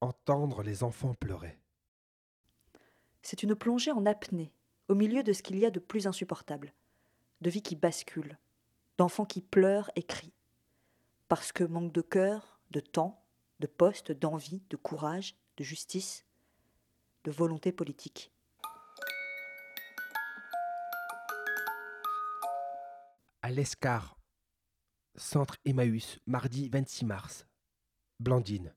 Entendre les enfants pleurer. C'est une plongée en apnée, au milieu de ce qu'il y a de plus insupportable, de vie qui bascule, d'enfants qui pleurent et crient, parce que manque de cœur, de temps, de poste, d'envie, de courage, de justice, de volonté politique. À l'Escar, centre Emmaüs, mardi 26 mars. Blandine.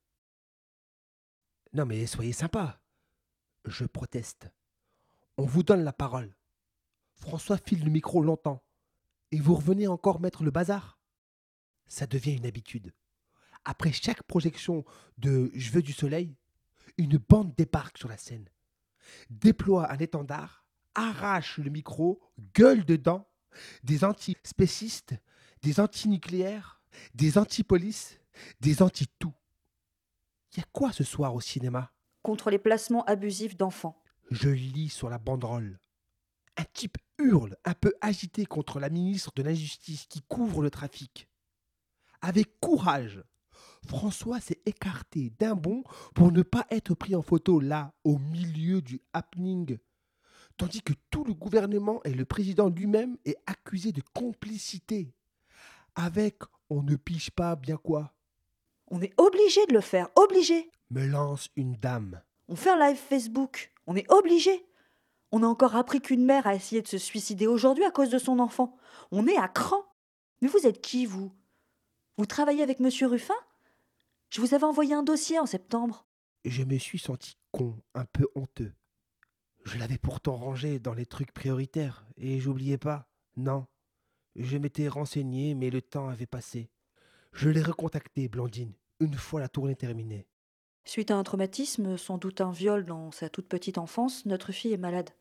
Non mais soyez sympa. Je proteste. On vous donne la parole. François file le micro longtemps. Et vous revenez encore mettre le bazar? Ça devient une habitude. Après chaque projection de Je veux du soleil, une bande débarque sur la scène, déploie un étendard, arrache le micro, gueule dedans, des anti-spécistes, des anti-nucléaires, des anti-polices, des anti-tout. Il y a quoi ce soir au cinéma? Contre les placements abusifs d'enfants. Je lis sur la banderole. Un type hurle, un peu agité contre la ministre de l'Injustice qui couvre le trafic. Avec courage, François s'est écarté d'un bond pour ne pas être pris en photo là, au milieu du happening, tandis que tout le gouvernement et le président lui-même est accusé de complicité. Avec on ne piche pas bien quoi On est obligé de le faire, obligé. Me lance une dame. On fait un live Facebook, on est obligé. On a encore appris qu'une mère a essayé de se suicider aujourd'hui à cause de son enfant. On est à cran. Mais vous êtes qui, vous? Vous travaillez avec Monsieur Ruffin? Je vous avais envoyé un dossier en septembre. Je me suis senti con, un peu honteux. Je l'avais pourtant rangé dans les trucs prioritaires, et j'oubliais pas. Non. Je m'étais renseigné, mais le temps avait passé. Je l'ai recontacté, Blandine, une fois la tournée terminée. Suite à un traumatisme, sans doute un viol dans sa toute petite enfance, notre fille est malade.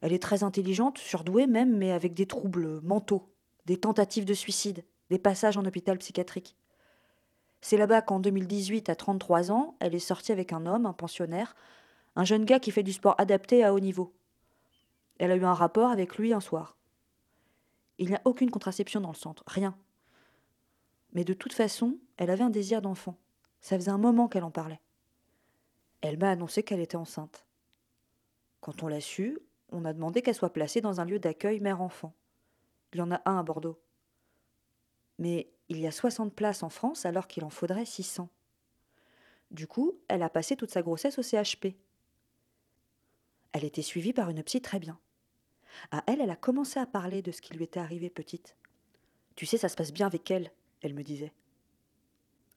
Elle est très intelligente, surdouée même, mais avec des troubles mentaux, des tentatives de suicide, des passages en hôpital psychiatrique. C'est là-bas qu'en 2018, à 33 ans, elle est sortie avec un homme, un pensionnaire, un jeune gars qui fait du sport adapté à haut niveau. Elle a eu un rapport avec lui un soir. Il n'y a aucune contraception dans le centre, rien. Mais de toute façon, elle avait un désir d'enfant. Ça faisait un moment qu'elle en parlait. Elle m'a annoncé qu'elle était enceinte. Quand on l'a su, on a demandé qu'elle soit placée dans un lieu d'accueil mère-enfant. Il y en a un à Bordeaux. Mais il y a 60 places en France alors qu'il en faudrait 600. Du coup, elle a passé toute sa grossesse au CHP. Elle était suivie par une psy très bien. À elle, elle a commencé à parler de ce qui lui était arrivé petite. Tu sais, ça se passe bien avec elle, elle me disait.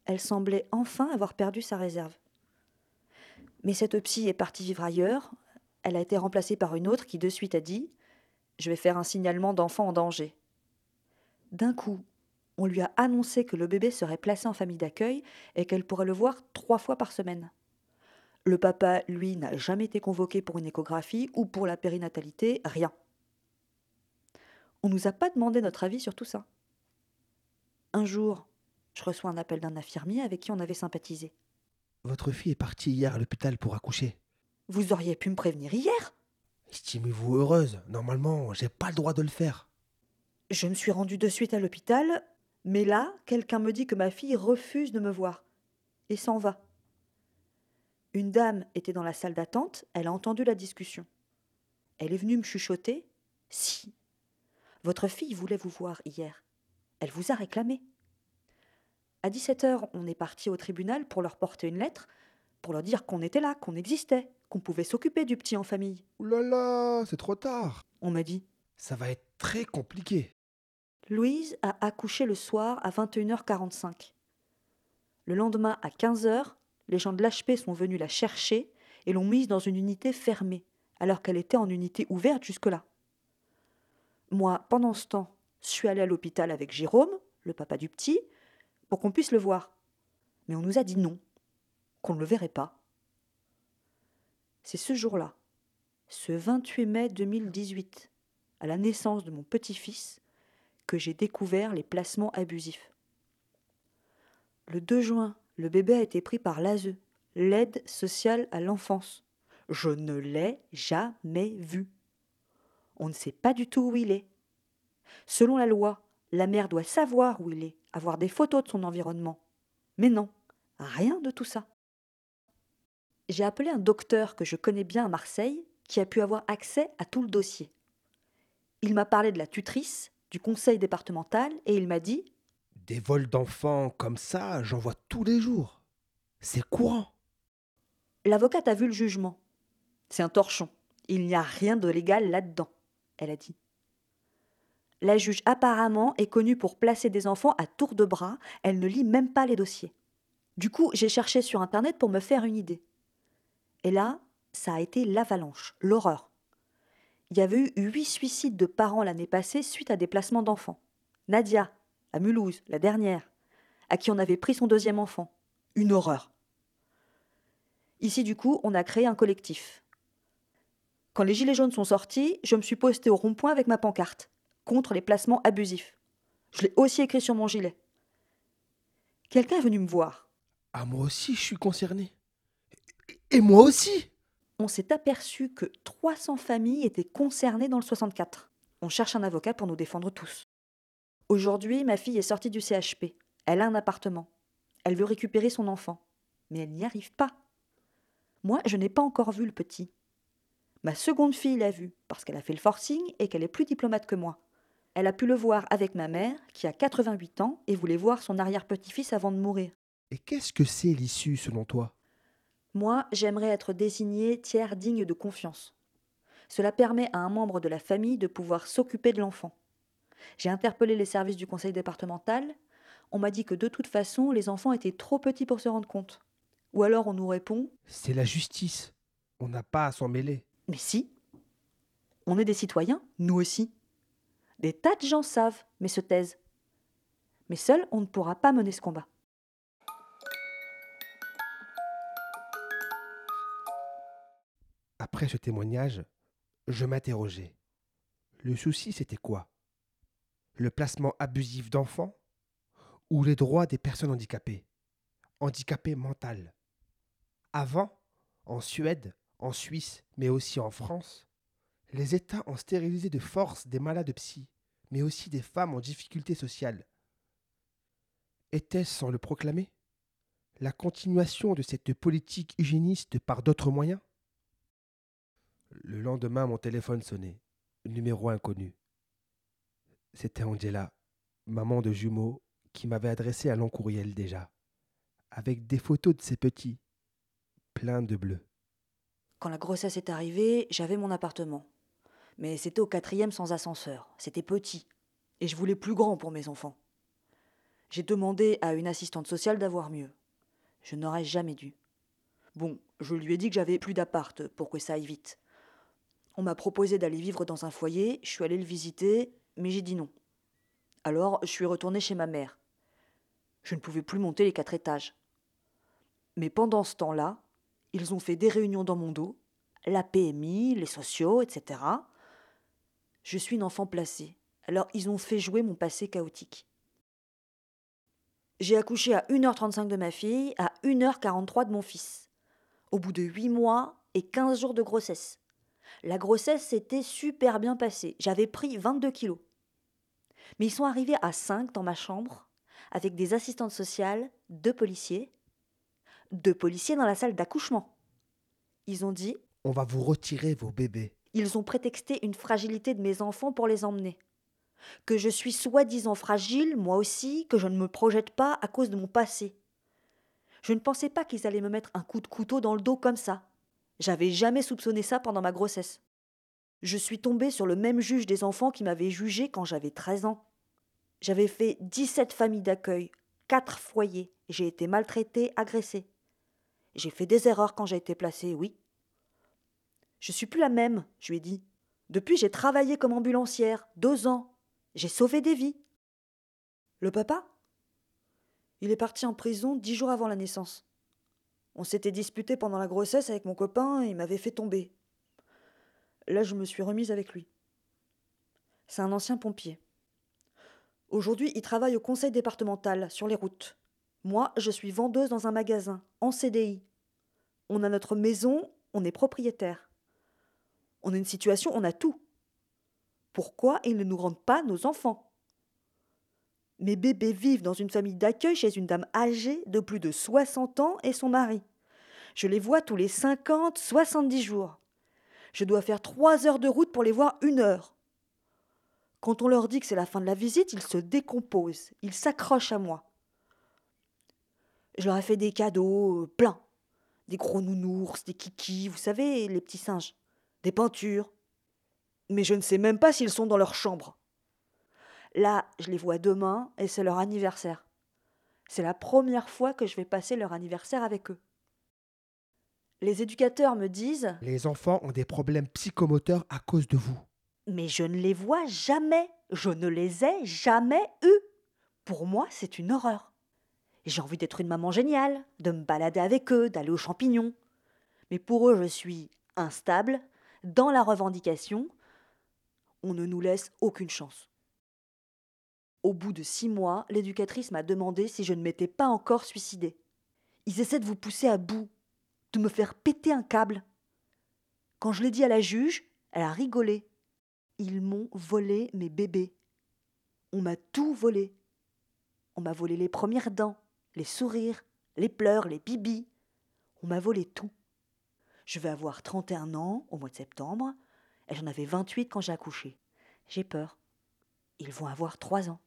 Elle semblait enfin avoir perdu sa réserve. Mais cette psy est partie vivre ailleurs, elle a été remplacée par une autre qui de suite a dit Je vais faire un signalement d'enfant en danger. D'un coup, on lui a annoncé que le bébé serait placé en famille d'accueil et qu'elle pourrait le voir trois fois par semaine. Le papa, lui, n'a jamais été convoqué pour une échographie ou pour la périnatalité, rien. On ne nous a pas demandé notre avis sur tout ça. Un jour, je reçois un appel d'un infirmier avec qui on avait sympathisé. Votre fille est partie hier à l'hôpital pour accoucher. Vous auriez pu me prévenir hier? Estimez-vous heureuse Normalement, j'ai pas le droit de le faire. Je me suis rendue de suite à l'hôpital, mais là, quelqu'un me dit que ma fille refuse de me voir et s'en va. Une dame était dans la salle d'attente, elle a entendu la discussion. Elle est venue me chuchoter Si, votre fille voulait vous voir hier. Elle vous a réclamé. À 17 heures, on est parti au tribunal pour leur porter une lettre, pour leur dire qu'on était là, qu'on existait, qu'on pouvait s'occuper du petit en famille. Ouh là là, c'est trop tard. On m'a dit. Ça va être très compliqué. Louise a accouché le soir à 21h45. Le lendemain à 15h, les gens de l'HP sont venus la chercher et l'ont mise dans une unité fermée, alors qu'elle était en unité ouverte jusque-là. Moi, pendant ce temps, je suis allée à l'hôpital avec Jérôme, le papa du petit, pour qu'on puisse le voir. Mais on nous a dit non, qu'on ne le verrait pas. C'est ce jour-là, ce 28 mai 2018, à la naissance de mon petit-fils, que j'ai découvert les placements abusifs. Le 2 juin, le bébé a été pris par l'ASE, l'aide sociale à l'enfance. Je ne l'ai jamais vu. On ne sait pas du tout où il est. Selon la loi, la mère doit savoir où il est, avoir des photos de son environnement. Mais non, rien de tout ça. J'ai appelé un docteur que je connais bien à Marseille qui a pu avoir accès à tout le dossier. Il m'a parlé de la tutrice, du conseil départemental, et il m'a dit Des vols d'enfants comme ça, j'en vois tous les jours. C'est courant. L'avocate a vu le jugement. C'est un torchon. Il n'y a rien de légal là-dedans, elle a dit. La juge apparemment est connue pour placer des enfants à tour de bras, elle ne lit même pas les dossiers. Du coup, j'ai cherché sur Internet pour me faire une idée. Et là, ça a été l'avalanche, l'horreur. Il y avait eu huit suicides de parents l'année passée suite à des placements d'enfants. Nadia, à Mulhouse, la dernière, à qui on avait pris son deuxième enfant. Une horreur. Ici, du coup, on a créé un collectif. Quand les Gilets jaunes sont sortis, je me suis postée au rond-point avec ma pancarte contre les placements abusifs. Je l'ai aussi écrit sur mon gilet. Quelqu'un est venu me voir. Ah, moi aussi, je suis concerné. Et moi aussi On s'est aperçu que 300 familles étaient concernées dans le 64. On cherche un avocat pour nous défendre tous. Aujourd'hui, ma fille est sortie du CHP. Elle a un appartement. Elle veut récupérer son enfant. Mais elle n'y arrive pas. Moi, je n'ai pas encore vu le petit. Ma seconde fille l'a vu, parce qu'elle a fait le forcing et qu'elle est plus diplomate que moi. Elle a pu le voir avec ma mère, qui a 88 ans, et voulait voir son arrière-petit-fils avant de mourir. Et qu'est-ce que c'est l'issue, selon toi? Moi, j'aimerais être désigné tiers digne de confiance. Cela permet à un membre de la famille de pouvoir s'occuper de l'enfant. J'ai interpellé les services du conseil départemental. On m'a dit que de toute façon, les enfants étaient trop petits pour se rendre compte. Ou alors on nous répond C'est la justice. On n'a pas à s'en mêler. Mais si. On est des citoyens, nous aussi. Des tas de gens savent, mais se taisent. Mais seul, on ne pourra pas mener ce combat. Après ce témoignage, je m'interrogeais. Le souci, c'était quoi? Le placement abusif d'enfants ou les droits des personnes handicapées? Handicapées mentales. Avant, en Suède, en Suisse, mais aussi en France, les États ont stérilisé de force des malades psy, mais aussi des femmes en difficulté sociale. Était-ce sans le proclamer la continuation de cette politique hygiéniste par d'autres moyens? Le lendemain, mon téléphone sonnait. Numéro inconnu. C'était Angela, maman de jumeaux, qui m'avait adressé un long courriel déjà, avec des photos de ses petits, pleins de bleu. Quand la grossesse est arrivée, j'avais mon appartement. Mais c'était au quatrième sans ascenseur. C'était petit. Et je voulais plus grand pour mes enfants. J'ai demandé à une assistante sociale d'avoir mieux. Je n'aurais jamais dû. Bon, je lui ai dit que j'avais plus d'appart pour que ça aille vite. On m'a proposé d'aller vivre dans un foyer, je suis allée le visiter, mais j'ai dit non. Alors, je suis retournée chez ma mère. Je ne pouvais plus monter les quatre étages. Mais pendant ce temps-là, ils ont fait des réunions dans mon dos, la PMI, les sociaux, etc. Je suis une enfant placée, alors ils ont fait jouer mon passé chaotique. J'ai accouché à 1h35 de ma fille, à 1h43 de mon fils. Au bout de 8 mois et 15 jours de grossesse. La grossesse s'était super bien passée. J'avais pris 22 kilos. Mais ils sont arrivés à 5 dans ma chambre, avec des assistantes sociales, deux policiers, deux policiers dans la salle d'accouchement. Ils ont dit On va vous retirer vos bébés. Ils ont prétexté une fragilité de mes enfants pour les emmener que je suis soi-disant fragile, moi aussi, que je ne me projette pas à cause de mon passé. Je ne pensais pas qu'ils allaient me mettre un coup de couteau dans le dos comme ça. J'avais jamais soupçonné ça pendant ma grossesse. Je suis tombée sur le même juge des enfants qui m'avait jugé quand j'avais 13 ans. J'avais fait 17 familles d'accueil, 4 foyers, j'ai été maltraitée, agressée. J'ai fait des erreurs quand j'ai été placée, oui. Je suis plus la même, je lui ai dit. Depuis, j'ai travaillé comme ambulancière, deux ans, j'ai sauvé des vies. Le papa? Il est parti en prison dix jours avant la naissance. On s'était disputé pendant la grossesse avec mon copain et il m'avait fait tomber. Là, je me suis remise avec lui. C'est un ancien pompier. Aujourd'hui, il travaille au conseil départemental, sur les routes. Moi, je suis vendeuse dans un magasin, en CDI. On a notre maison, on est propriétaire. On a une situation, on a tout. Pourquoi ils ne nous rendent pas nos enfants? Mes bébés vivent dans une famille d'accueil chez une dame âgée de plus de 60 ans et son mari. Je les vois tous les 50, 70 jours. Je dois faire trois heures de route pour les voir une heure. Quand on leur dit que c'est la fin de la visite, ils se décomposent, ils s'accrochent à moi. Je leur ai fait des cadeaux, euh, plein. Des gros nounours, des kikis, vous savez, les petits singes. Des peintures. Mais je ne sais même pas s'ils sont dans leur chambre. Là, je les vois demain et c'est leur anniversaire. C'est la première fois que je vais passer leur anniversaire avec eux. Les éducateurs me disent Les enfants ont des problèmes psychomoteurs à cause de vous. Mais je ne les vois jamais. Je ne les ai jamais eus. Pour moi, c'est une horreur. J'ai envie d'être une maman géniale, de me balader avec eux, d'aller aux champignons. Mais pour eux, je suis instable, dans la revendication. On ne nous laisse aucune chance. Au bout de six mois, l'éducatrice m'a demandé si je ne m'étais pas encore suicidée. Ils essaient de vous pousser à bout, de me faire péter un câble. Quand je l'ai dit à la juge, elle a rigolé. Ils m'ont volé mes bébés. On m'a tout volé. On m'a volé les premières dents, les sourires, les pleurs, les bibis. On m'a volé tout. Je vais avoir 31 ans au mois de septembre, et j'en avais 28 quand j'ai accouché. J'ai peur. Ils vont avoir trois ans.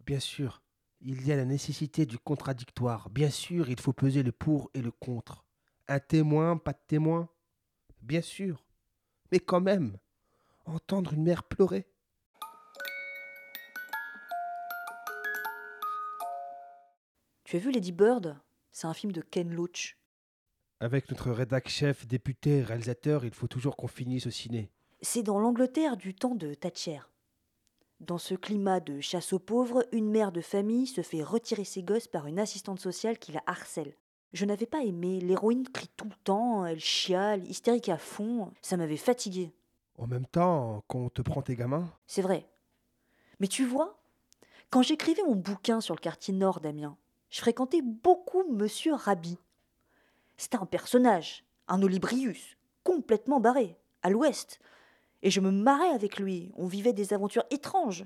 Bien sûr, il y a la nécessité du contradictoire. Bien sûr, il faut peser le pour et le contre. Un témoin, pas de témoin. Bien sûr. Mais quand même, entendre une mère pleurer. Tu as vu Lady Bird? C'est un film de Ken Loach. Avec notre rédac chef, député, réalisateur, il faut toujours qu'on finisse au ciné. C'est dans l'Angleterre du temps de Thatcher. Dans ce climat de chasse aux pauvres, une mère de famille se fait retirer ses gosses par une assistante sociale qui la harcèle. Je n'avais pas aimé, l'héroïne crie tout le temps, elle chiale, hystérique à fond, ça m'avait fatigué. En même temps, quand on te prend tes gamins, C'est vrai. Mais tu vois, quand j'écrivais mon bouquin sur le quartier nord d'Amiens, je fréquentais beaucoup Monsieur Rabi. C'était un personnage, un Olibrius, complètement barré, à l'ouest. Et je me marrais avec lui, on vivait des aventures étranges.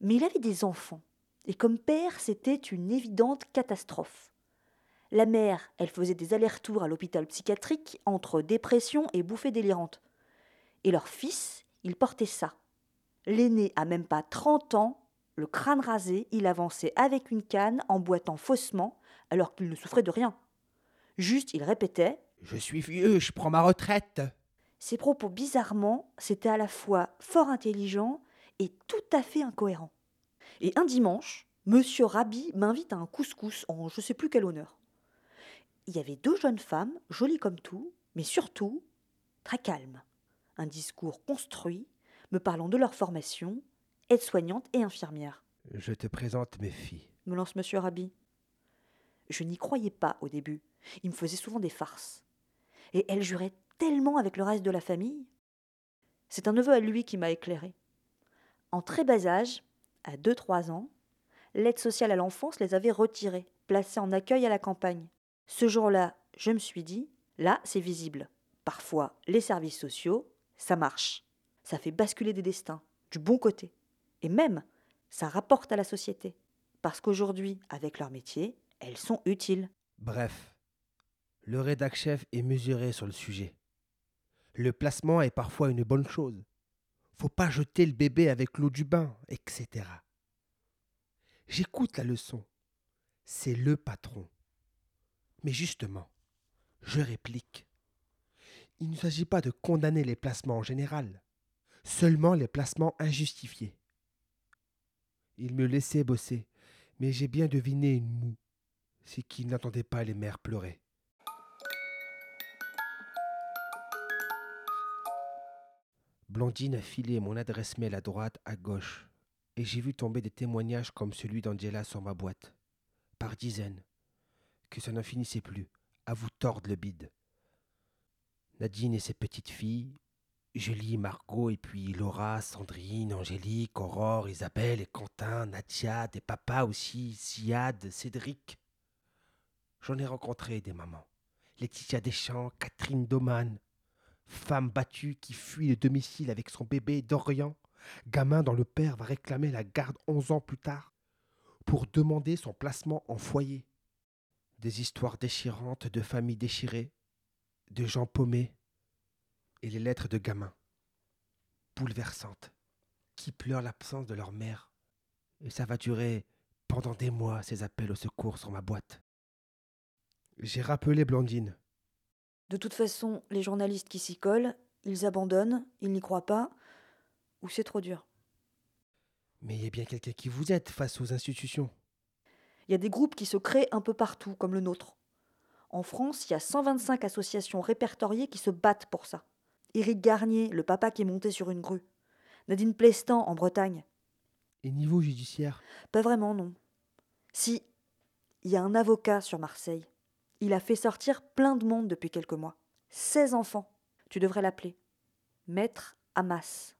Mais il avait des enfants, et comme père, c'était une évidente catastrophe. La mère, elle faisait des allers-retours à l'hôpital psychiatrique entre dépression et bouffée délirante. Et leur fils, il portait ça. L'aîné a même pas 30 ans, le crâne rasé, il avançait avec une canne en boitant faussement alors qu'il ne souffrait de rien. Juste, il répétait je suis vieux, je prends ma retraite. Ses propos bizarrement, c'était à la fois fort intelligent et tout à fait incohérent. Et un dimanche, Monsieur Rabi m'invite à un couscous en je sais plus quel honneur. Il y avait deux jeunes femmes, jolies comme tout, mais surtout très calmes. Un discours construit, me parlant de leur formation, aide-soignante et infirmière. Je te présente mes filles. Me lance Monsieur Rabi. Je n'y croyais pas au début. Il me faisait souvent des farces. Et elle jurait tellement avec le reste de la famille. C'est un neveu à lui qui m'a éclairé. En très bas âge, à 2-3 ans, l'aide sociale à l'enfance les avait retirés, placés en accueil à la campagne. Ce jour-là, je me suis dit, là, c'est visible. Parfois, les services sociaux, ça marche. Ça fait basculer des destins, du bon côté. Et même, ça rapporte à la société. Parce qu'aujourd'hui, avec leur métier, elles sont utiles. Bref, le rédac chef est mesuré sur le sujet. Le placement est parfois une bonne chose. Faut pas jeter le bébé avec l'eau du bain, etc. J'écoute la leçon. C'est le patron. Mais justement, je réplique. Il ne s'agit pas de condamner les placements en général, seulement les placements injustifiés. Il me laissait bosser, mais j'ai bien deviné une moue. C'est qu'il n'entendait pas les mères pleurer. Blandine a filé mon adresse mail à droite, à gauche, et j'ai vu tomber des témoignages comme celui d'Angela sur ma boîte, par dizaines, que ça n'en finissait plus, à vous tordre le bide. Nadine et ses petites filles, Julie, Margot, et puis Laura, Sandrine, Angélique, Aurore, Isabelle et Quentin, Nadia, des papas aussi, Siad, Cédric. J'en ai rencontré des mamans. Laetitia Deschamps, Catherine Doman, femme battue qui fuit le domicile avec son bébé Dorian, gamin dont le père va réclamer la garde onze ans plus tard, pour demander son placement en foyer. Des histoires déchirantes de familles déchirées, de gens paumés, et les lettres de gamins, bouleversantes, qui pleurent l'absence de leur mère. Et ça va durer pendant des mois, ces appels au secours sur ma boîte. J'ai rappelé Blandine. De toute façon, les journalistes qui s'y collent, ils abandonnent, ils n'y croient pas, ou c'est trop dur. Mais il y a bien quelqu'un qui vous aide face aux institutions. Il y a des groupes qui se créent un peu partout, comme le nôtre. En France, il y a 125 associations répertoriées qui se battent pour ça. Éric Garnier, le papa qui est monté sur une grue. Nadine Plestan, en Bretagne. Et niveau judiciaire? Pas vraiment, non. Si, il y a un avocat sur Marseille. Il a fait sortir plein de monde depuis quelques mois. 16 enfants. Tu devrais l'appeler. Maître Hamas.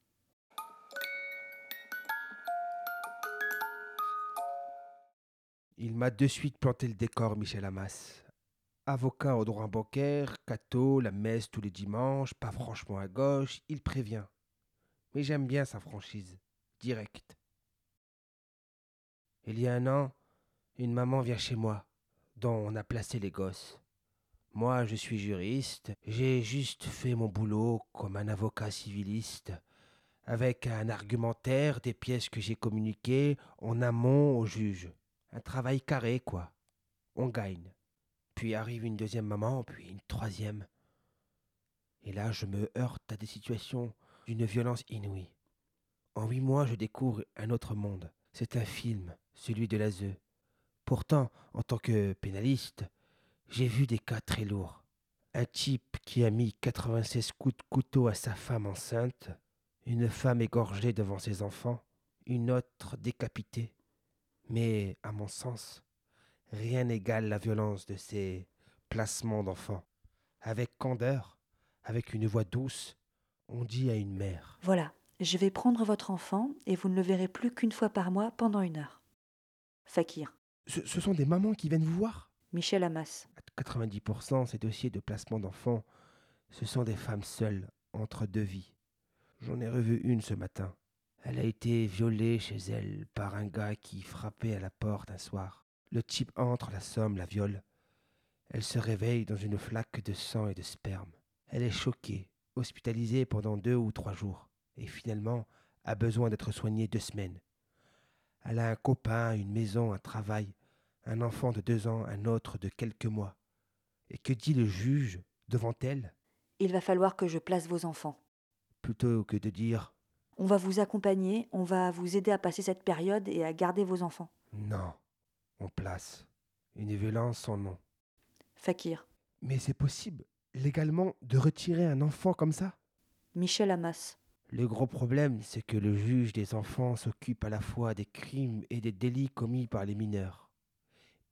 Il m'a de suite planté le décor, Michel Hamas. Avocat au droit bancaire, catho, la messe tous les dimanches, pas franchement à gauche, il prévient. Mais j'aime bien sa franchise, directe. Il y a un an, une maman vient chez moi, dont on a placé les gosses. Moi, je suis juriste, j'ai juste fait mon boulot comme un avocat civiliste, avec un argumentaire des pièces que j'ai communiquées en amont au juge. Un travail carré, quoi. On gagne. Puis arrive une deuxième maman, puis une troisième. Et là, je me heurte à des situations d'une violence inouïe. En huit mois, je découvre un autre monde. C'est un film, celui de l'ASE. Pourtant, en tant que pénaliste, j'ai vu des cas très lourds. Un type qui a mis 96 coups de couteau à sa femme enceinte, une femme égorgée devant ses enfants, une autre décapitée. Mais, à mon sens, rien n'égale la violence de ces placements d'enfants. Avec candeur, avec une voix douce, on dit à une mère. Voilà, je vais prendre votre enfant et vous ne le verrez plus qu'une fois par mois pendant une heure. Fakir. Ce, ce sont des mamans qui viennent vous voir Michel Hamas. À 90%, ces dossiers de placement d'enfants, ce sont des femmes seules, entre deux vies. J'en ai revu une ce matin. Elle a été violée chez elle par un gars qui frappait à la porte un soir. Le type entre, la somme, la viole. Elle se réveille dans une flaque de sang et de sperme. Elle est choquée, hospitalisée pendant deux ou trois jours, et finalement a besoin d'être soignée deux semaines. Elle a un copain, une maison, un travail, un enfant de deux ans, un autre de quelques mois. Et que dit le juge devant elle? Il va falloir que je place vos enfants. Plutôt que de dire On va vous accompagner, on va vous aider à passer cette période et à garder vos enfants. non, on place une violence sans nom. Fakir. Mais c'est possible, légalement, de retirer un enfant comme ça? Michel Hamas. Le gros problème, c'est que le juge des enfants s'occupe à la fois des crimes et des délits commis par les mineurs,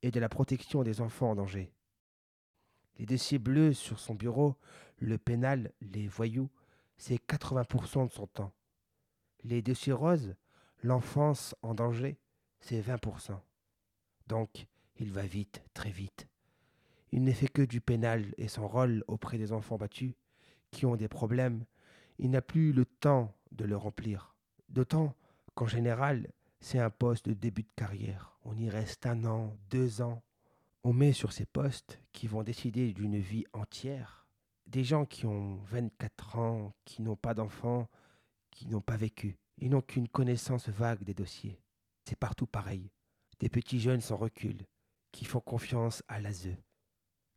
et de la protection des enfants en danger. Les dossiers bleus sur son bureau, le pénal, les voyous, c'est 80% de son temps. Les dossiers roses, l'enfance en danger, c'est 20%. Donc, il va vite, très vite. Il ne fait que du pénal et son rôle auprès des enfants battus, qui ont des problèmes, il n'a plus le temps de le remplir. D'autant qu'en général, c'est un poste de début de carrière. On y reste un an, deux ans. On met sur ces postes qui vont décider d'une vie entière des gens qui ont 24 ans, qui n'ont pas d'enfants, qui n'ont pas vécu. Ils n'ont qu'une connaissance vague des dossiers. C'est partout pareil. Des petits jeunes sans recul, qui font confiance à l'ASE.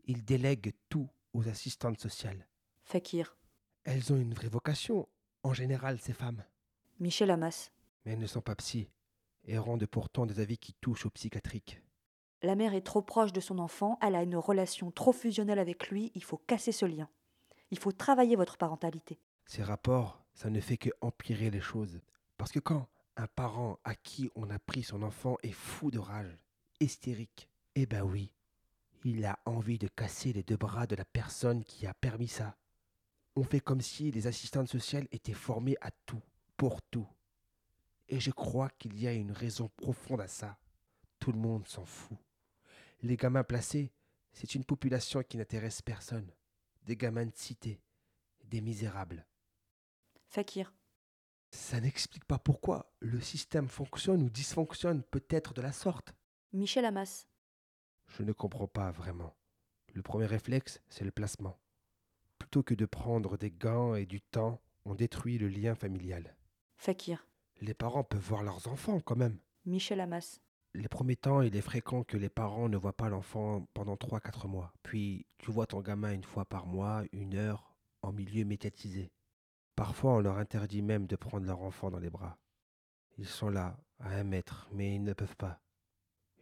Ils délèguent tout aux assistantes sociales. Fakir. Elles ont une vraie vocation, en général, ces femmes. Michel Hamas. Mais elles ne sont pas psy, et rendent pourtant des avis qui touchent au psychiatrique. La mère est trop proche de son enfant, elle a une relation trop fusionnelle avec lui, il faut casser ce lien. Il faut travailler votre parentalité. Ces rapports, ça ne fait que empirer les choses. Parce que quand un parent à qui on a pris son enfant est fou de rage, hystérique, eh ben oui, il a envie de casser les deux bras de la personne qui a permis ça. On fait comme si les assistantes sociales étaient formées à tout, pour tout. Et je crois qu'il y a une raison profonde à ça. Tout le monde s'en fout. Les gamins placés, c'est une population qui n'intéresse personne. Des gamins de cité, des misérables. Fakir. Ça n'explique pas pourquoi le système fonctionne ou dysfonctionne peut-être de la sorte. Michel Hamas. Je ne comprends pas vraiment. Le premier réflexe, c'est le placement. Plutôt que de prendre des gants et du temps, on détruit le lien familial. Fakir. Les parents peuvent voir leurs enfants quand même. Michel Hamas. Les premiers temps, il est fréquent que les parents ne voient pas l'enfant pendant 3-4 mois. Puis, tu vois ton gamin une fois par mois, une heure, en milieu médiatisé. Parfois, on leur interdit même de prendre leur enfant dans les bras. Ils sont là, à un mètre, mais ils ne peuvent pas.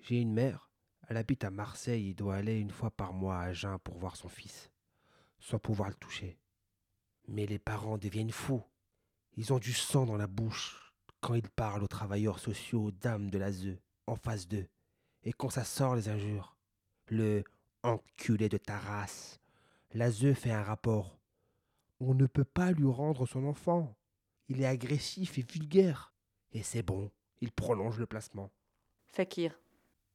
J'ai une mère, elle habite à Marseille et doit aller une fois par mois à Agen pour voir son fils, sans pouvoir le toucher. Mais les parents deviennent fous. Ils ont du sang dans la bouche quand ils parlent aux travailleurs sociaux, aux dames de l'ASE, en face d'eux, et quand ça sort les injures. Le enculé de ta race. L'ASE fait un rapport. On ne peut pas lui rendre son enfant. Il est agressif et vulgaire. Et c'est bon, il prolonge le placement. Fakir.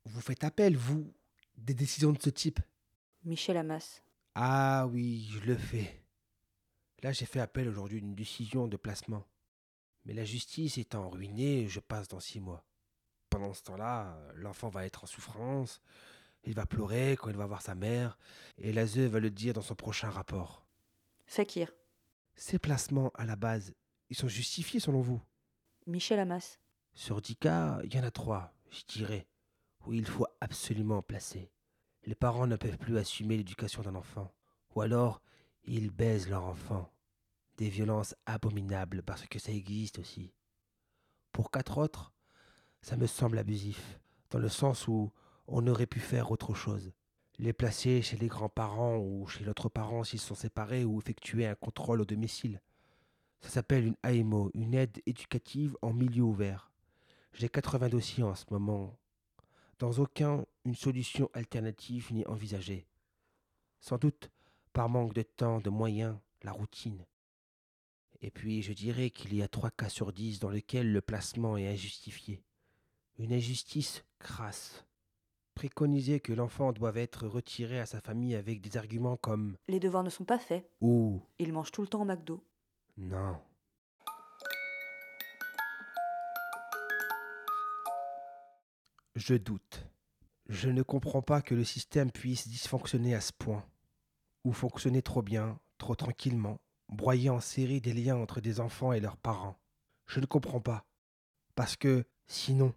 Vous faites appel, vous, des décisions de ce type Michel Hamas. Ah oui, je le fais. Là, j'ai fait appel aujourd'hui d'une décision de placement. Mais la justice étant ruinée, je passe dans six mois. Pendant ce temps-là, l'enfant va être en souffrance, il va pleurer quand il va voir sa mère, et l'ASE va le dire dans son prochain rapport. Fakir. Ces placements, à la base, ils sont justifiés selon vous? Michel Hamas. Sur dix cas, il y en a trois, je dirais, où il faut absolument placer. Les parents ne peuvent plus assumer l'éducation d'un enfant. Ou alors, ils baisent leur enfant. Des violences abominables parce que ça existe aussi. Pour quatre autres, ça me semble abusif, dans le sens où on aurait pu faire autre chose. Les placer chez les grands-parents ou chez l'autre parent s'ils sont séparés ou effectuer un contrôle au domicile. Ça s'appelle une AMO, une aide éducative en milieu ouvert. J'ai 80 dossiers en ce moment. Dans aucun, une solution alternative n'est envisagée. Sans doute par manque de temps, de moyens, la routine. Et puis je dirais qu'il y a trois cas sur dix dans lesquels le placement est injustifié. Une injustice crasse. Préconiser que l'enfant doive être retiré à sa famille avec des arguments comme Les devoirs ne sont pas faits. ou Il mange tout le temps au McDo. non. Je doute. Je ne comprends pas que le système puisse dysfonctionner à ce point, ou fonctionner trop bien, trop tranquillement, broyer en série des liens entre des enfants et leurs parents. Je ne comprends pas. Parce que, sinon,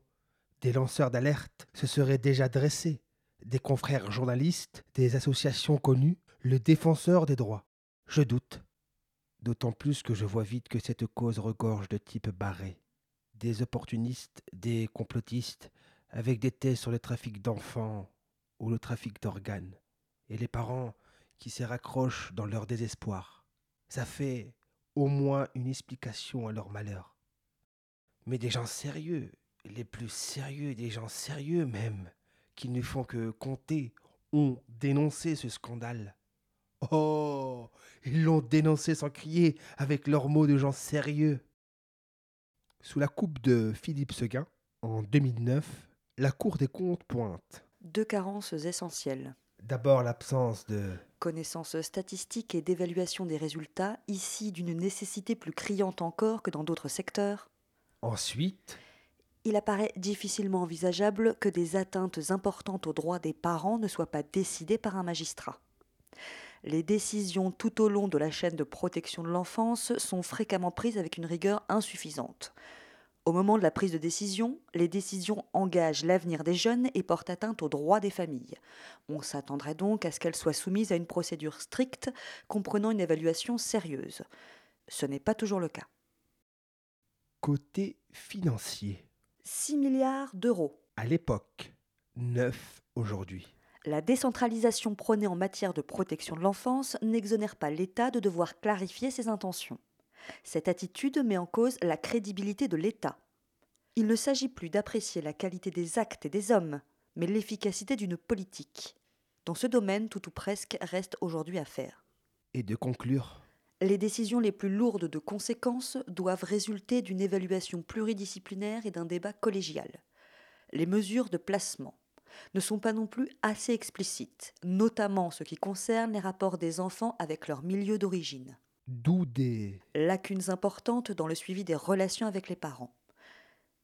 des lanceurs d'alerte se seraient déjà dressés, des confrères journalistes, des associations connues, le défenseur des droits. Je doute. D'autant plus que je vois vite que cette cause regorge de types barrés. Des opportunistes, des complotistes, avec des thèses sur le trafic d'enfants ou le trafic d'organes. Et les parents qui s'y raccrochent dans leur désespoir. Ça fait au moins une explication à leur malheur. Mais des gens sérieux, les plus sérieux des gens sérieux même, qui ne font que compter, ont dénoncé ce scandale. Oh, ils l'ont dénoncé sans crier, avec leurs mots de gens sérieux. Sous la coupe de Philippe Seguin, en 2009, la Cour des comptes pointe. Deux carences essentielles. D'abord l'absence de... Connaissances statistiques et d'évaluation des résultats, ici d'une nécessité plus criante encore que dans d'autres secteurs. Ensuite, Il apparaît difficilement envisageable que des atteintes importantes aux droits des parents ne soient pas décidées par un magistrat. Les décisions tout au long de la chaîne de protection de l'enfance sont fréquemment prises avec une rigueur insuffisante. Au moment de la prise de décision, les décisions engagent l'avenir des jeunes et portent atteinte aux droits des familles. On s'attendrait donc à ce qu'elles soient soumises à une procédure stricte comprenant une évaluation sérieuse. Ce n'est pas toujours le cas. côté financier. 6 milliards d'euros. À l'époque, 9 aujourd'hui. La décentralisation prônée en matière de protection de l'enfance n'exonère pas l'État de devoir clarifier ses intentions. Cette attitude met en cause la crédibilité de l'État. Il ne s'agit plus d'apprécier la qualité des actes et des hommes, mais l'efficacité d'une politique. Dans ce domaine, tout ou presque reste aujourd'hui à faire. Et de conclure, Les décisions les plus lourdes de conséquences doivent résulter d'une évaluation pluridisciplinaire et d'un débat collégial. Les mesures de placement ne sont pas non plus assez explicites, notamment en ce qui concerne les rapports des enfants avec leur milieu d'origine. D'où des... Lacunes importantes dans le suivi des relations avec les parents.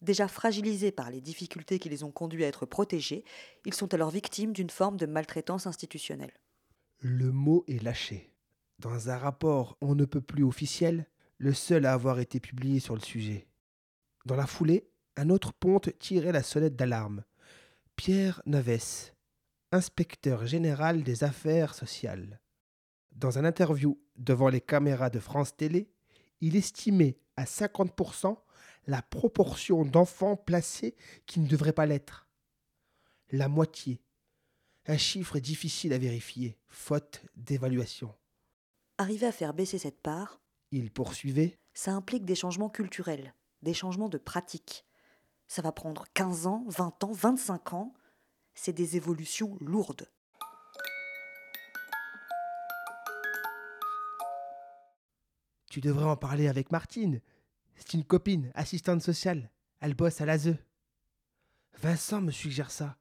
Déjà fragilisés par les difficultés qui les ont conduits à être protégés, ils sont alors victimes d'une forme de maltraitance institutionnelle. Le mot est lâché. Dans un rapport on ne peut plus officiel, le seul à avoir été publié sur le sujet. Dans la foulée, un autre ponte tirait la sonnette d'alarme. Pierre Naves, inspecteur général des affaires sociales. Dans un interview devant les caméras de France Télé, il estimait à 50% la proportion d'enfants placés qui ne devraient pas l'être. La moitié. Un chiffre difficile à vérifier, faute d'évaluation. Arriver à faire baisser cette part, Il poursuivait ça implique des changements culturels, des changements de pratiques. Ça va prendre 15 ans, 20 ans, 25 ans. C'est des évolutions lourdes. Tu devrais en parler avec Martine. C'est une copine, assistante sociale. Elle bosse à l'ASE. Vincent me suggère ça.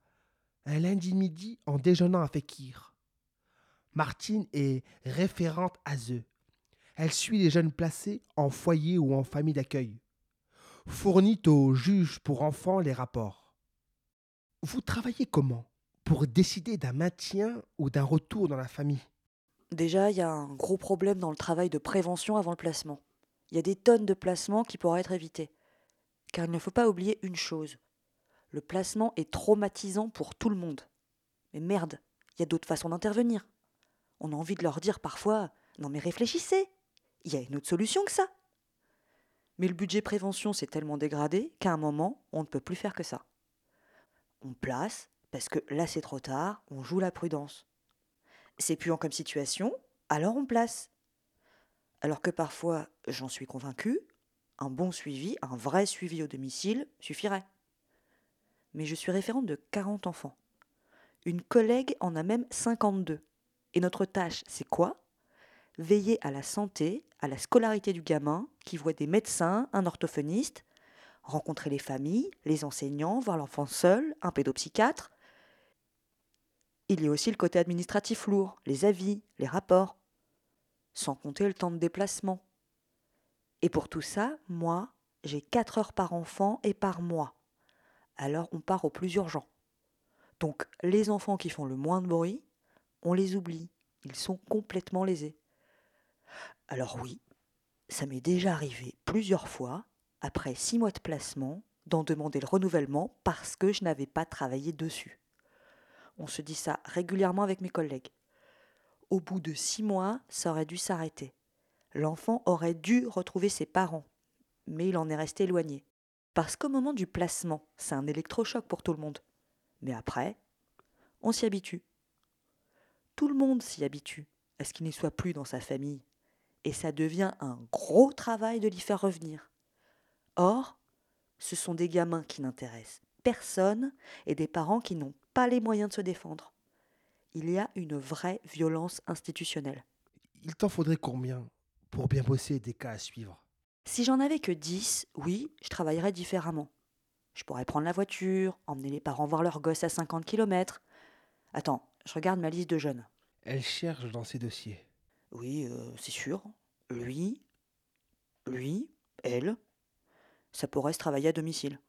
Un lundi midi en déjeunant à Fekir. Martine est référente ASE. Elle suit les jeunes placés en foyer ou en famille d'accueil. Fournit au juge pour enfants les rapports. Vous travaillez comment pour décider d'un maintien ou d'un retour dans la famille? Déjà, il y a un gros problème dans le travail de prévention avant le placement. Il y a des tonnes de placements qui pourraient être évités. Car il ne faut pas oublier une chose. Le placement est traumatisant pour tout le monde. Mais merde, il y a d'autres façons d'intervenir. On a envie de leur dire parfois Non mais réfléchissez Il y a une autre solution que ça Mais le budget prévention s'est tellement dégradé qu'à un moment, on ne peut plus faire que ça. On place, parce que là c'est trop tard, on joue la prudence. C'est puant comme situation, alors on place. Alors que parfois, j'en suis convaincu, un bon suivi, un vrai suivi au domicile suffirait. Mais je suis référente de 40 enfants. Une collègue en a même 52. Et notre tâche, c'est quoi? Veiller à la santé, à la scolarité du gamin, qui voit des médecins, un orthophoniste, rencontrer les familles, les enseignants, voir l'enfant seul, un pédopsychiatre. Il y a aussi le côté administratif lourd, les avis, les rapports, sans compter le temps de déplacement. Et pour tout ça, moi, j'ai 4 heures par enfant et par mois. Alors on part au plus urgent. Donc les enfants qui font le moins de bruit, on les oublie. Ils sont complètement lésés. Alors oui, ça m'est déjà arrivé plusieurs fois, après six mois de placement, d'en demander le renouvellement parce que je n'avais pas travaillé dessus. On se dit ça régulièrement avec mes collègues. Au bout de six mois, ça aurait dû s'arrêter. L'enfant aurait dû retrouver ses parents, mais il en est resté éloigné. Parce qu'au moment du placement, c'est un électrochoc pour tout le monde. Mais après, on s'y habitue. Tout le monde s'y habitue à ce qu'il n'y soit plus dans sa famille. Et ça devient un gros travail de l'y faire revenir. Or, ce sont des gamins qui n'intéressent personne et des parents qui n'ont pas les moyens de se défendre. Il y a une vraie violence institutionnelle. Il t'en faudrait combien pour bien bosser des cas à suivre? Si j'en avais que 10, oui, je travaillerais différemment. Je pourrais prendre la voiture, emmener les parents voir leurs gosses à 50 km. Attends, je regarde ma liste de jeunes. Elle cherche dans ses dossiers. Oui, euh, c'est sûr. Lui, lui, elle. Ça pourrait se travailler à domicile.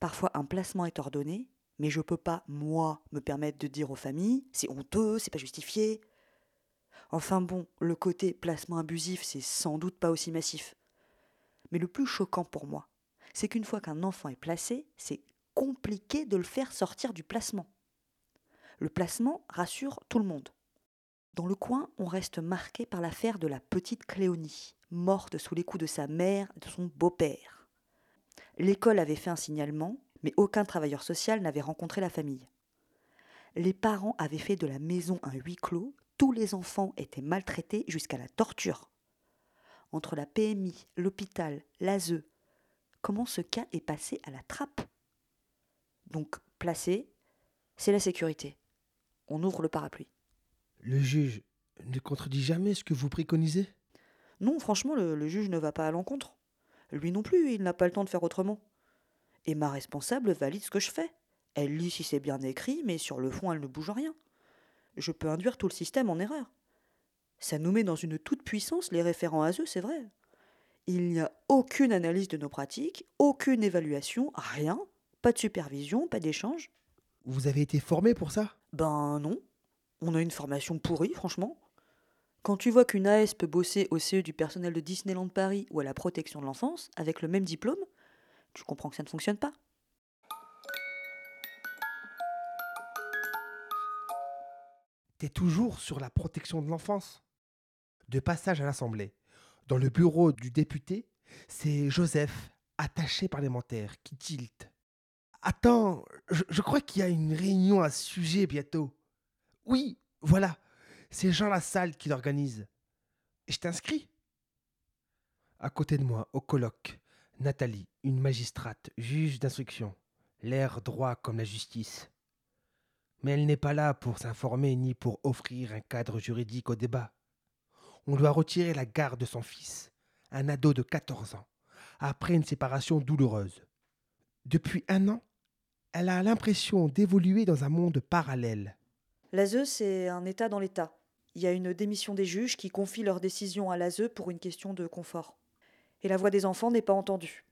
Parfois, un placement est ordonné, mais je peux pas, moi, me permettre de dire aux familles c'est honteux, c'est pas justifié. Enfin bon, le côté placement abusif, c'est sans doute pas aussi massif. Mais le plus choquant pour moi, c'est qu'une fois qu'un enfant est placé, c'est compliqué de le faire sortir du placement. Le placement rassure tout le monde. Dans le coin, on reste marqué par l'affaire de la petite Cléonie, morte sous les coups de sa mère et de son beau-père. L'école avait fait un signalement, mais aucun travailleur social n'avait rencontré la famille. Les parents avaient fait de la maison un huis clos, tous les enfants étaient maltraités jusqu'à la torture. Entre la PMI, l'hôpital, l'ASE, comment ce cas est passé à la trappe? Donc, placé, c'est la sécurité. On ouvre le parapluie. Le juge ne contredit jamais ce que vous préconisez? Non, franchement, le, le juge ne va pas à l'encontre. Lui non plus, il n'a pas le temps de faire autrement. Et ma responsable valide ce que je fais. Elle lit si c'est bien écrit, mais sur le fond, elle ne bouge rien. Je peux induire tout le système en erreur. Ça nous met dans une toute puissance les référents ASE, c'est vrai. Il n'y a aucune analyse de nos pratiques, aucune évaluation, rien. Pas de supervision, pas d'échange. Vous avez été formé pour ça? Ben non. On a une formation pourrie, franchement. Quand tu vois qu'une AS peut bosser au CE du personnel de Disneyland Paris ou à la protection de l'enfance avec le même diplôme, tu comprends que ça ne fonctionne pas. T'es toujours sur la protection de l'enfance. De passage à l'Assemblée, dans le bureau du député, c'est Joseph, attaché parlementaire, qui tilte. Attends, je, crois qu'il y a une réunion à ce sujet bientôt. Oui, voilà, c'est Jean Lassalle qui l'organise. Je t'inscris À côté de moi, au colloque, Nathalie, une magistrate, juge d'instruction, l'air droit comme la justice. Mais elle n'est pas là pour s'informer ni pour offrir un cadre juridique au débat. On doit retirer la garde de son fils, un ado de 14 ans, après une séparation douloureuse. Depuis un an, elle a l'impression d'évoluer dans un monde parallèle. L'ASE, c'est un État dans l'État. Il y a une démission des juges qui confient leurs décisions à l'ASE pour une question de confort. Et la voix des enfants n'est pas entendue.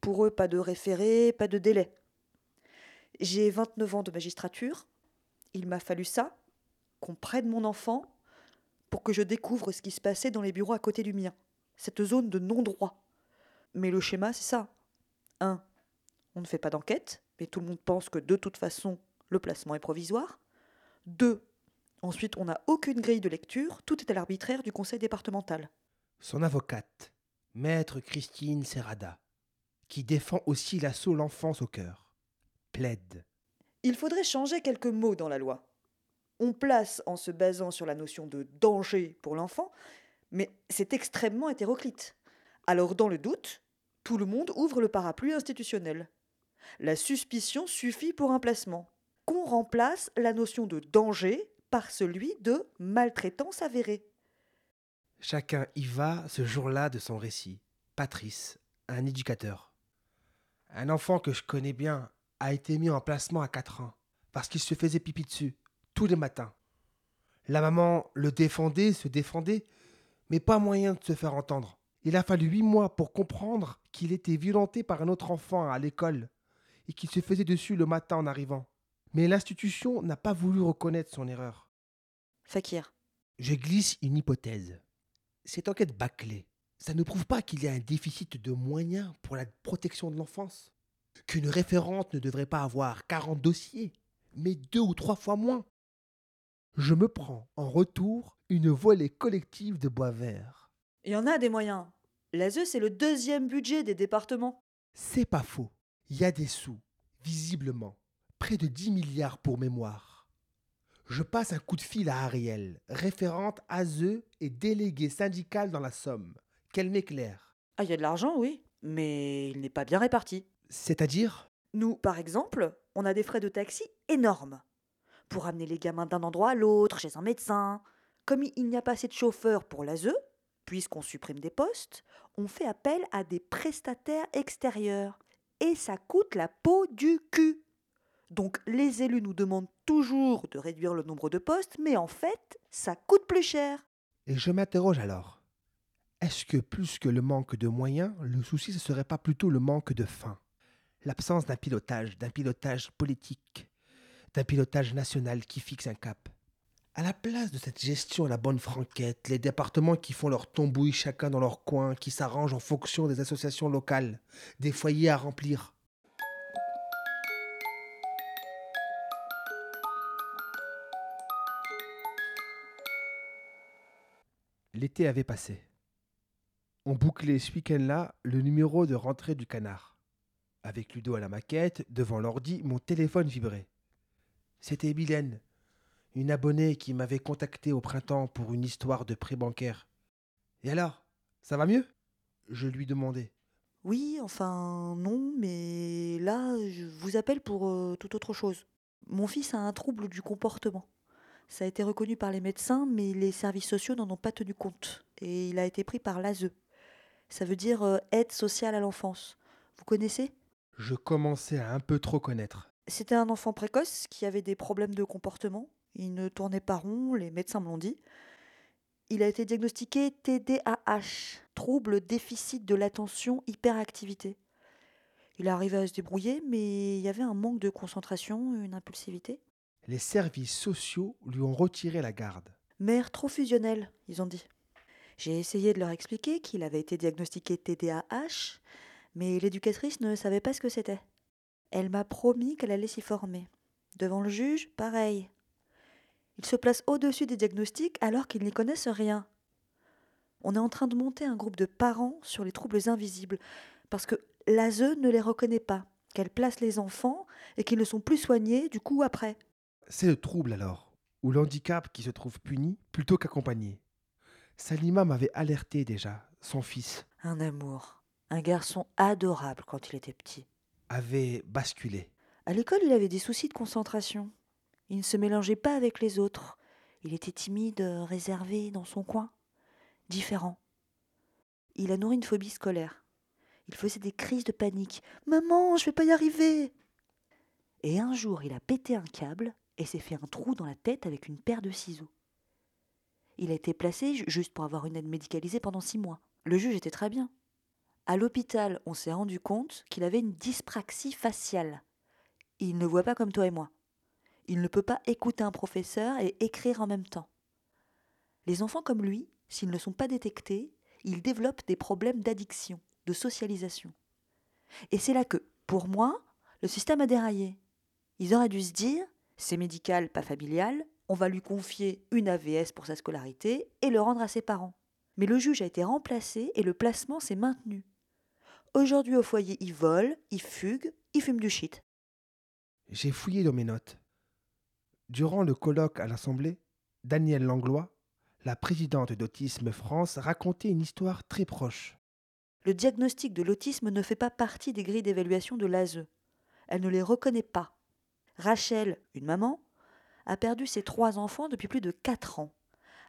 Pour eux, pas de référé, pas de délai. J'ai 29 ans de magistrature. Il m'a fallu ça, qu'on prenne mon enfant, pour que je découvre ce qui se passait dans les bureaux à côté du mien, cette zone de non-droit. Mais le schéma, c'est ça. 1. On ne fait pas d'enquête, mais tout le monde pense que de toute façon, le placement est provisoire. 2. Ensuite, on n'a aucune grille de lecture, tout est à l'arbitraire du conseil départemental. Son avocate, maître Christine Serrada, qui défend aussi l'assaut l'enfance au cœur, plaide. Il faudrait changer quelques mots dans la loi. On place en se basant sur la notion de danger pour l'enfant, mais c'est extrêmement hétéroclite. Alors, dans le doute, tout le monde ouvre le parapluie institutionnel. La suspicion suffit pour un placement. Qu'on remplace la notion de danger par celui de maltraitance avérée. Chacun y va ce jour-là de son récit. Patrice, un éducateur. Un enfant que je connais bien a été mis en placement à 4 ans parce qu'il se faisait pipi dessus tous les matins. La maman le défendait, se défendait, mais pas moyen de se faire entendre. Il a fallu huit mois pour comprendre qu'il était violenté par un autre enfant à l'école et qu'il se faisait dessus le matin en arrivant. Mais l'institution n'a pas voulu reconnaître son erreur. Fakir. Je glisse une hypothèse. Cette enquête bâclée, ça ne prouve pas qu'il y a un déficit de moyens pour la protection de l'enfance. Qu'une référente ne devrait pas avoir 40 dossiers, mais deux ou trois fois moins. Je me prends en retour une volée collective de bois vert. Il y en a des moyens. L'ASE, c'est le deuxième budget des départements. C'est pas faux. Il y a des sous, visiblement. Près de 10 milliards pour mémoire. Je passe un coup de fil à Ariel, référente ASE et déléguée syndicale dans la Somme. Qu'elle m'éclaire. Ah, il y a de l'argent, oui, mais il n'est pas bien réparti. C'est-à-dire? Nous, par exemple, on a des frais de taxi énormes. Pour amener les gamins d'un endroit à l'autre, chez un médecin. Comme il n'y a pas assez de chauffeurs pour l'ASE, puisqu'on supprime des postes, on fait appel à des prestataires extérieurs. Et ça coûte la peau du cul. Donc les élus nous demandent toujours de réduire le nombre de postes, mais en fait, ça coûte plus cher. Et je m'interroge alors. Est-ce que plus que le manque de moyens, le souci ce serait pas plutôt le manque de fin L'absence d'un pilotage, d'un pilotage politique, d'un pilotage national qui fixe un cap. À la place de cette gestion à la bonne franquette, les départements qui font leur tombouille chacun dans leur coin, qui s'arrangent en fonction des associations locales, des foyers à remplir. L'été avait passé. On bouclait ce week-end-là le numéro de rentrée du canard. Avec Ludo à la maquette, devant l'ordi, mon téléphone vibrait. C'était Mylène, une abonnée qui m'avait contacté au printemps pour une histoire de prêt bancaire. Et alors Ça va mieux? Je lui demandais. Oui, enfin non, mais là, je vous appelle pour euh, toute autre chose. Mon fils a un trouble du comportement. Ça a été reconnu par les médecins, mais les services sociaux n'en ont pas tenu compte. Et il a été pris par l'ASE. Ça veut dire euh, aide sociale à l'enfance. Vous connaissez? Je commençais à un peu trop connaître. C'était un enfant précoce qui avait des problèmes de comportement. Il ne tournait pas rond, les médecins me l'ont dit. Il a été diagnostiqué TDAH, trouble déficit de l'attention hyperactivité. Il arrivait à se débrouiller, mais il y avait un manque de concentration, une impulsivité. Les services sociaux lui ont retiré la garde. Mère trop fusionnelle, ils ont dit. J'ai essayé de leur expliquer qu'il avait été diagnostiqué TDAH, mais l'éducatrice ne savait pas ce que c'était. Elle m'a promis qu'elle allait s'y former. Devant le juge, pareil. Il se place au-dessus des diagnostics alors qu'ils n'y connaissent rien. On est en train de monter un groupe de parents sur les troubles invisibles, parce que l'ASE ne les reconnaît pas, qu'elle place les enfants et qu'ils ne sont plus soignés du coup après. C'est le trouble alors, ou l'handicap qui se trouve puni plutôt qu'accompagné. Salima m'avait alerté déjà, son fils. Un amour, un garçon adorable quand il était petit. Avait basculé. À l'école, il avait des soucis de concentration. Il ne se mélangeait pas avec les autres. Il était timide, réservé, dans son coin. Différent. Il a nourri une phobie scolaire. Il faisait des crises de panique. Maman, je vais pas y arriver. Et un jour, il a pété un câble et s'est fait un trou dans la tête avec une paire de ciseaux. Il a été placé juste pour avoir une aide médicalisée pendant six mois. Le juge était très bien. À l'hôpital, on s'est rendu compte qu'il avait une dyspraxie faciale. Il ne voit pas comme toi et moi. Il ne peut pas écouter un professeur et écrire en même temps. Les enfants comme lui, s'ils ne sont pas détectés, ils développent des problèmes d'addiction, de socialisation. Et c'est là que, pour moi, le système a déraillé. Ils auraient dû se dire, c'est médical, pas familial, on va lui confier une AVS pour sa scolarité et le rendre à ses parents. Mais le juge a été remplacé et le placement s'est maintenu. Aujourd'hui au foyer, il vole, il fugue, il fume du shit. J'ai fouillé dans mes notes. Durant le colloque à l'Assemblée, Danielle Langlois, la présidente d'Autisme France, racontait une histoire très proche. Le diagnostic de l'autisme ne fait pas partie des grilles d'évaluation de l'ASE. Elle ne les reconnaît pas. Rachel, une maman, a perdu ses trois enfants depuis plus de quatre ans,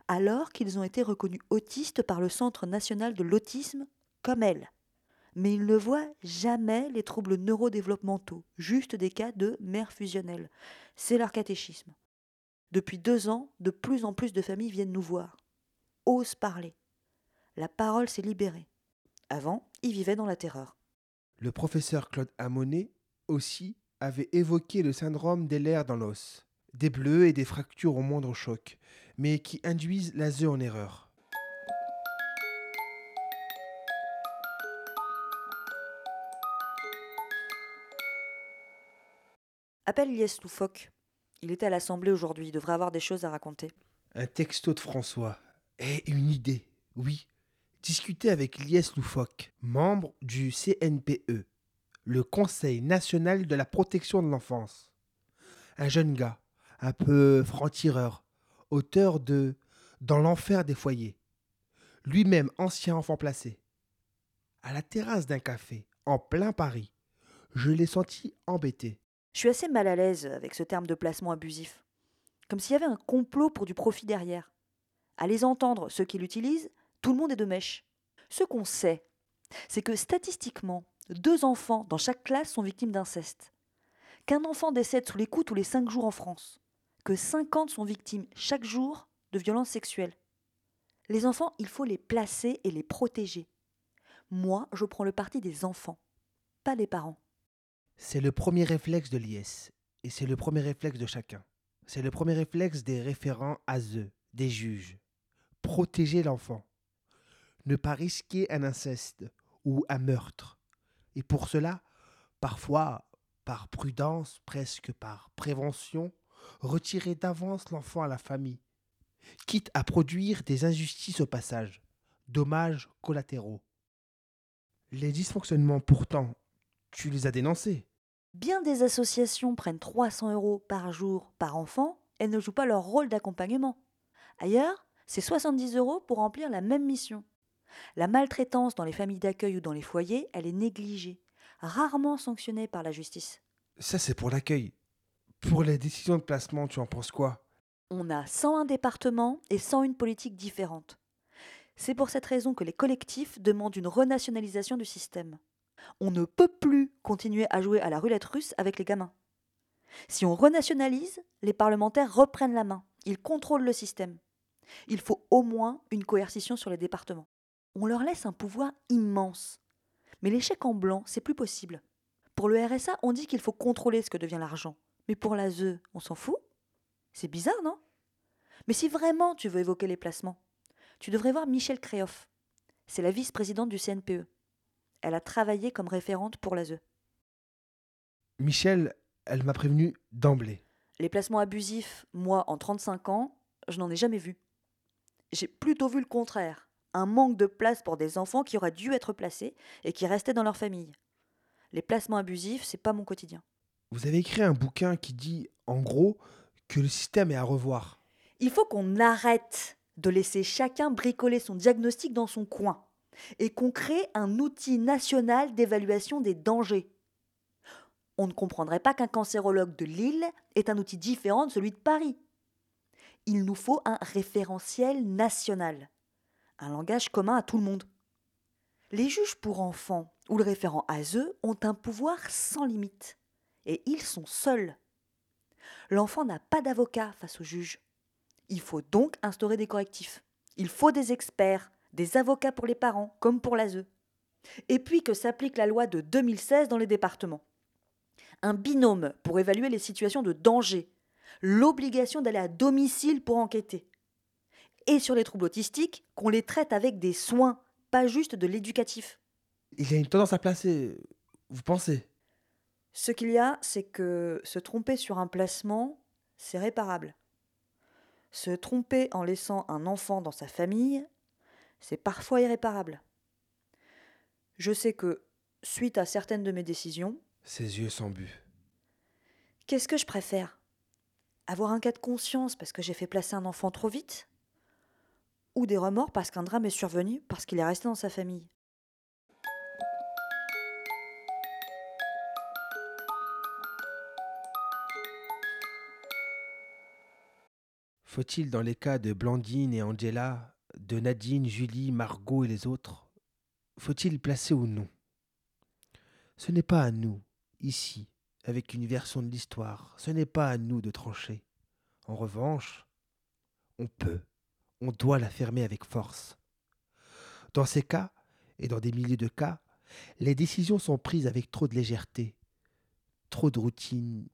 alors qu'ils ont été reconnus autistes par le Centre national de l'autisme, comme elle. Mais ils ne voient jamais les troubles neurodéveloppementaux, juste des cas de mère fusionnelle. C'est leur catéchisme. Depuis deux ans, de plus en plus de familles viennent nous voir, osent parler. La parole s'est libérée. Avant, ils vivaient dans la terreur. Le professeur Claude Amonet aussi avait évoqué le syndrome des lairs dans l'os, des bleus et des fractures au moindre choc, mais qui induisent l'ASE en erreur. Appelle Lies Loufoque. Il était à l'Assemblée aujourd'hui, il devrait avoir des choses à raconter. Un texto de François. Et une idée, oui. Discuter avec Lies Loufoque, membre du CNPE, le Conseil national de la protection de l'enfance. Un jeune gars, un peu franc-tireur, auteur de Dans l'enfer des foyers. Lui-même ancien enfant placé. À la terrasse d'un café, en plein Paris, je l'ai senti embêté. Je suis assez mal à l'aise avec ce terme de placement abusif. Comme s'il y avait un complot pour du profit derrière. À les entendre, ceux qui l'utilisent, tout le monde est de mèche. Ce qu'on sait, c'est que statistiquement, deux enfants dans chaque classe sont victimes d'inceste. Qu'un enfant décède sous les coups tous les cinq jours en France. Que 50 sont victimes chaque jour de violences sexuelles. Les enfants, il faut les placer et les protéger. Moi, je prends le parti des enfants, pas des parents. C'est le premier réflexe de l'IS, et c'est le premier réflexe de chacun. C'est le premier réflexe des référents ASE, des juges. Protéger l'enfant. Ne pas risquer un inceste ou un meurtre. Et pour cela, parfois, par prudence, presque par prévention, retirer d'avance l'enfant à la famille, quitte à produire des injustices au passage, dommages collatéraux. Les dysfonctionnements pourtant, tu les as dénoncés. Bien des associations prennent 300 euros par jour par enfant et ne jouent pas leur rôle d'accompagnement. Ailleurs, c'est 70 euros pour remplir la même mission. La maltraitance dans les familles d'accueil ou dans les foyers, elle est négligée, rarement sanctionnée par la justice. Ça, c'est pour l'accueil. Pour les décisions de placement, tu en penses quoi? On a 101 départements et 101 politiques différentes. C'est pour cette raison que les collectifs demandent une renationalisation du système. On ne peut plus continuer à jouer à la roulette russe avec les gamins. Si on renationalise, les parlementaires reprennent la main. Ils contrôlent le système. Il faut au moins une coercition sur les départements. On leur laisse un pouvoir immense. Mais les chèques en blanc, c'est plus possible. Pour le RSA, on dit qu'il faut contrôler ce que devient l'argent. Mais pour l'ASE, on s'en fout C'est bizarre, non? Mais si vraiment tu veux évoquer les placements, tu devrais voir Michel Créoff. C'est la vice-présidente du CNPE. Elle a travaillé comme référente pour l'ASE. Michel, elle m'a prévenu d'emblée. Les placements abusifs, moi, en 35 ans, je n'en ai jamais vu. J'ai plutôt vu le contraire. Un manque de place pour des enfants qui auraient dû être placés et qui restaient dans leur famille. Les placements abusifs, c'est pas mon quotidien. Vous avez écrit un bouquin qui dit, en gros, que le système est à revoir. Il faut qu'on arrête de laisser chacun bricoler son diagnostic dans son coin et qu'on crée un outil national d'évaluation des dangers. On ne comprendrait pas qu'un cancérologue de Lille est un outil différent de celui de Paris. Il nous faut un référentiel national, un langage commun à tout le monde. Les juges pour enfants ou le référent ASE ont un pouvoir sans limite, et ils sont seuls. L'enfant n'a pas d'avocat face au juge. Il faut donc instaurer des correctifs. Il faut des experts, des avocats pour les parents, comme pour l'ASE. Et puis que s'applique la loi de 2016 dans les départements. Un binôme pour évaluer les situations de danger. L'obligation d'aller à domicile pour enquêter. Et sur les troubles autistiques, qu'on les traite avec des soins, pas juste de l'éducatif. Il y a une tendance à placer, vous pensez? Ce qu'il y a, c'est que se tromper sur un placement, c'est réparable. Se tromper en laissant un enfant dans sa famille, c'est parfois irréparable. Je sais que, suite à certaines de mes décisions, Ses yeux sans but. qu'est-ce que je préfère? Avoir un cas de conscience parce que j'ai fait placer un enfant trop vite? Ou des remords parce qu'un drame est survenu parce qu'il est resté dans sa famille. Faut-il, dans les cas de Blandine et Angela, de Nadine, Julie, Margot et les autres, faut-il placer ou non? Ce n'est pas à nous, ici, avec une version de l'histoire, ce n'est pas à nous de trancher. En revanche, on peut, on doit la fermer avec force. Dans ces cas, et dans des milliers de cas, les décisions sont prises avec trop de légèreté, trop de routine,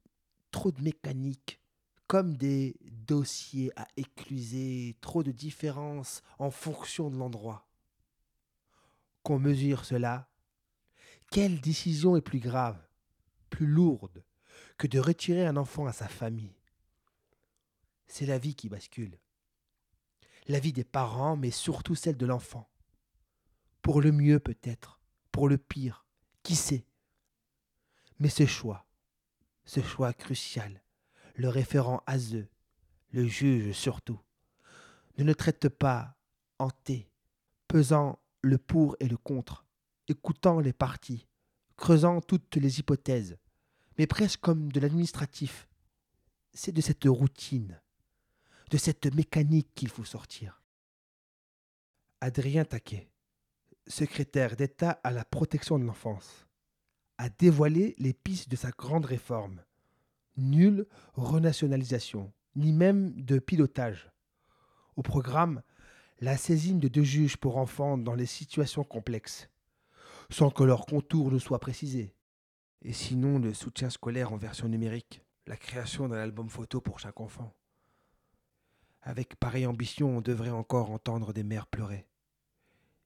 trop de mécanique, comme des dossiers à écluser, trop de différences en fonction de l'endroit. Qu'on mesure cela, quelle décision est plus grave, plus lourde que de retirer un enfant à sa famille? C'est la vie qui bascule. La vie des parents, mais surtout celle de l'enfant. Pour le mieux peut-être, pour le pire, qui sait? Mais ce choix, ce choix crucial, le référent ASE, le juge surtout, ne le traite pas hanté, pesant le pour et le contre, écoutant les parties, creusant toutes les hypothèses, mais presque comme de l'administratif. C'est de cette routine, de cette mécanique qu'il faut sortir. Adrien Taquet, secrétaire d'État à la protection de l'enfance, a dévoilé les pistes de sa grande réforme. Nulle renationalisation, ni même de pilotage. Au programme, la saisine de deux juges pour enfants dans les situations complexes, sans que leur contour ne soit précisé. Et sinon, le soutien scolaire en version numérique, la création d'un album photo pour chaque enfant. Avec pareille ambition, on devrait encore entendre des mères pleurer.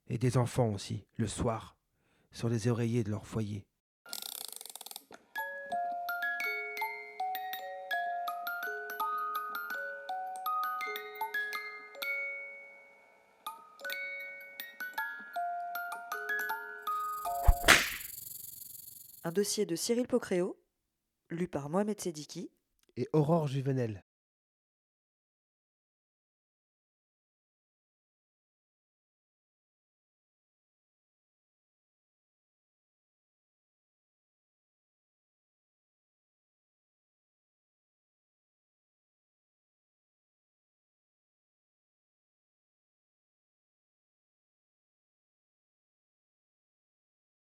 Et des enfants aussi, le soir, sur les oreillers de leur foyer. Un dossier de Cyril Pocréo, lu par Mohamed Sediki, Et Aurore Juvenel.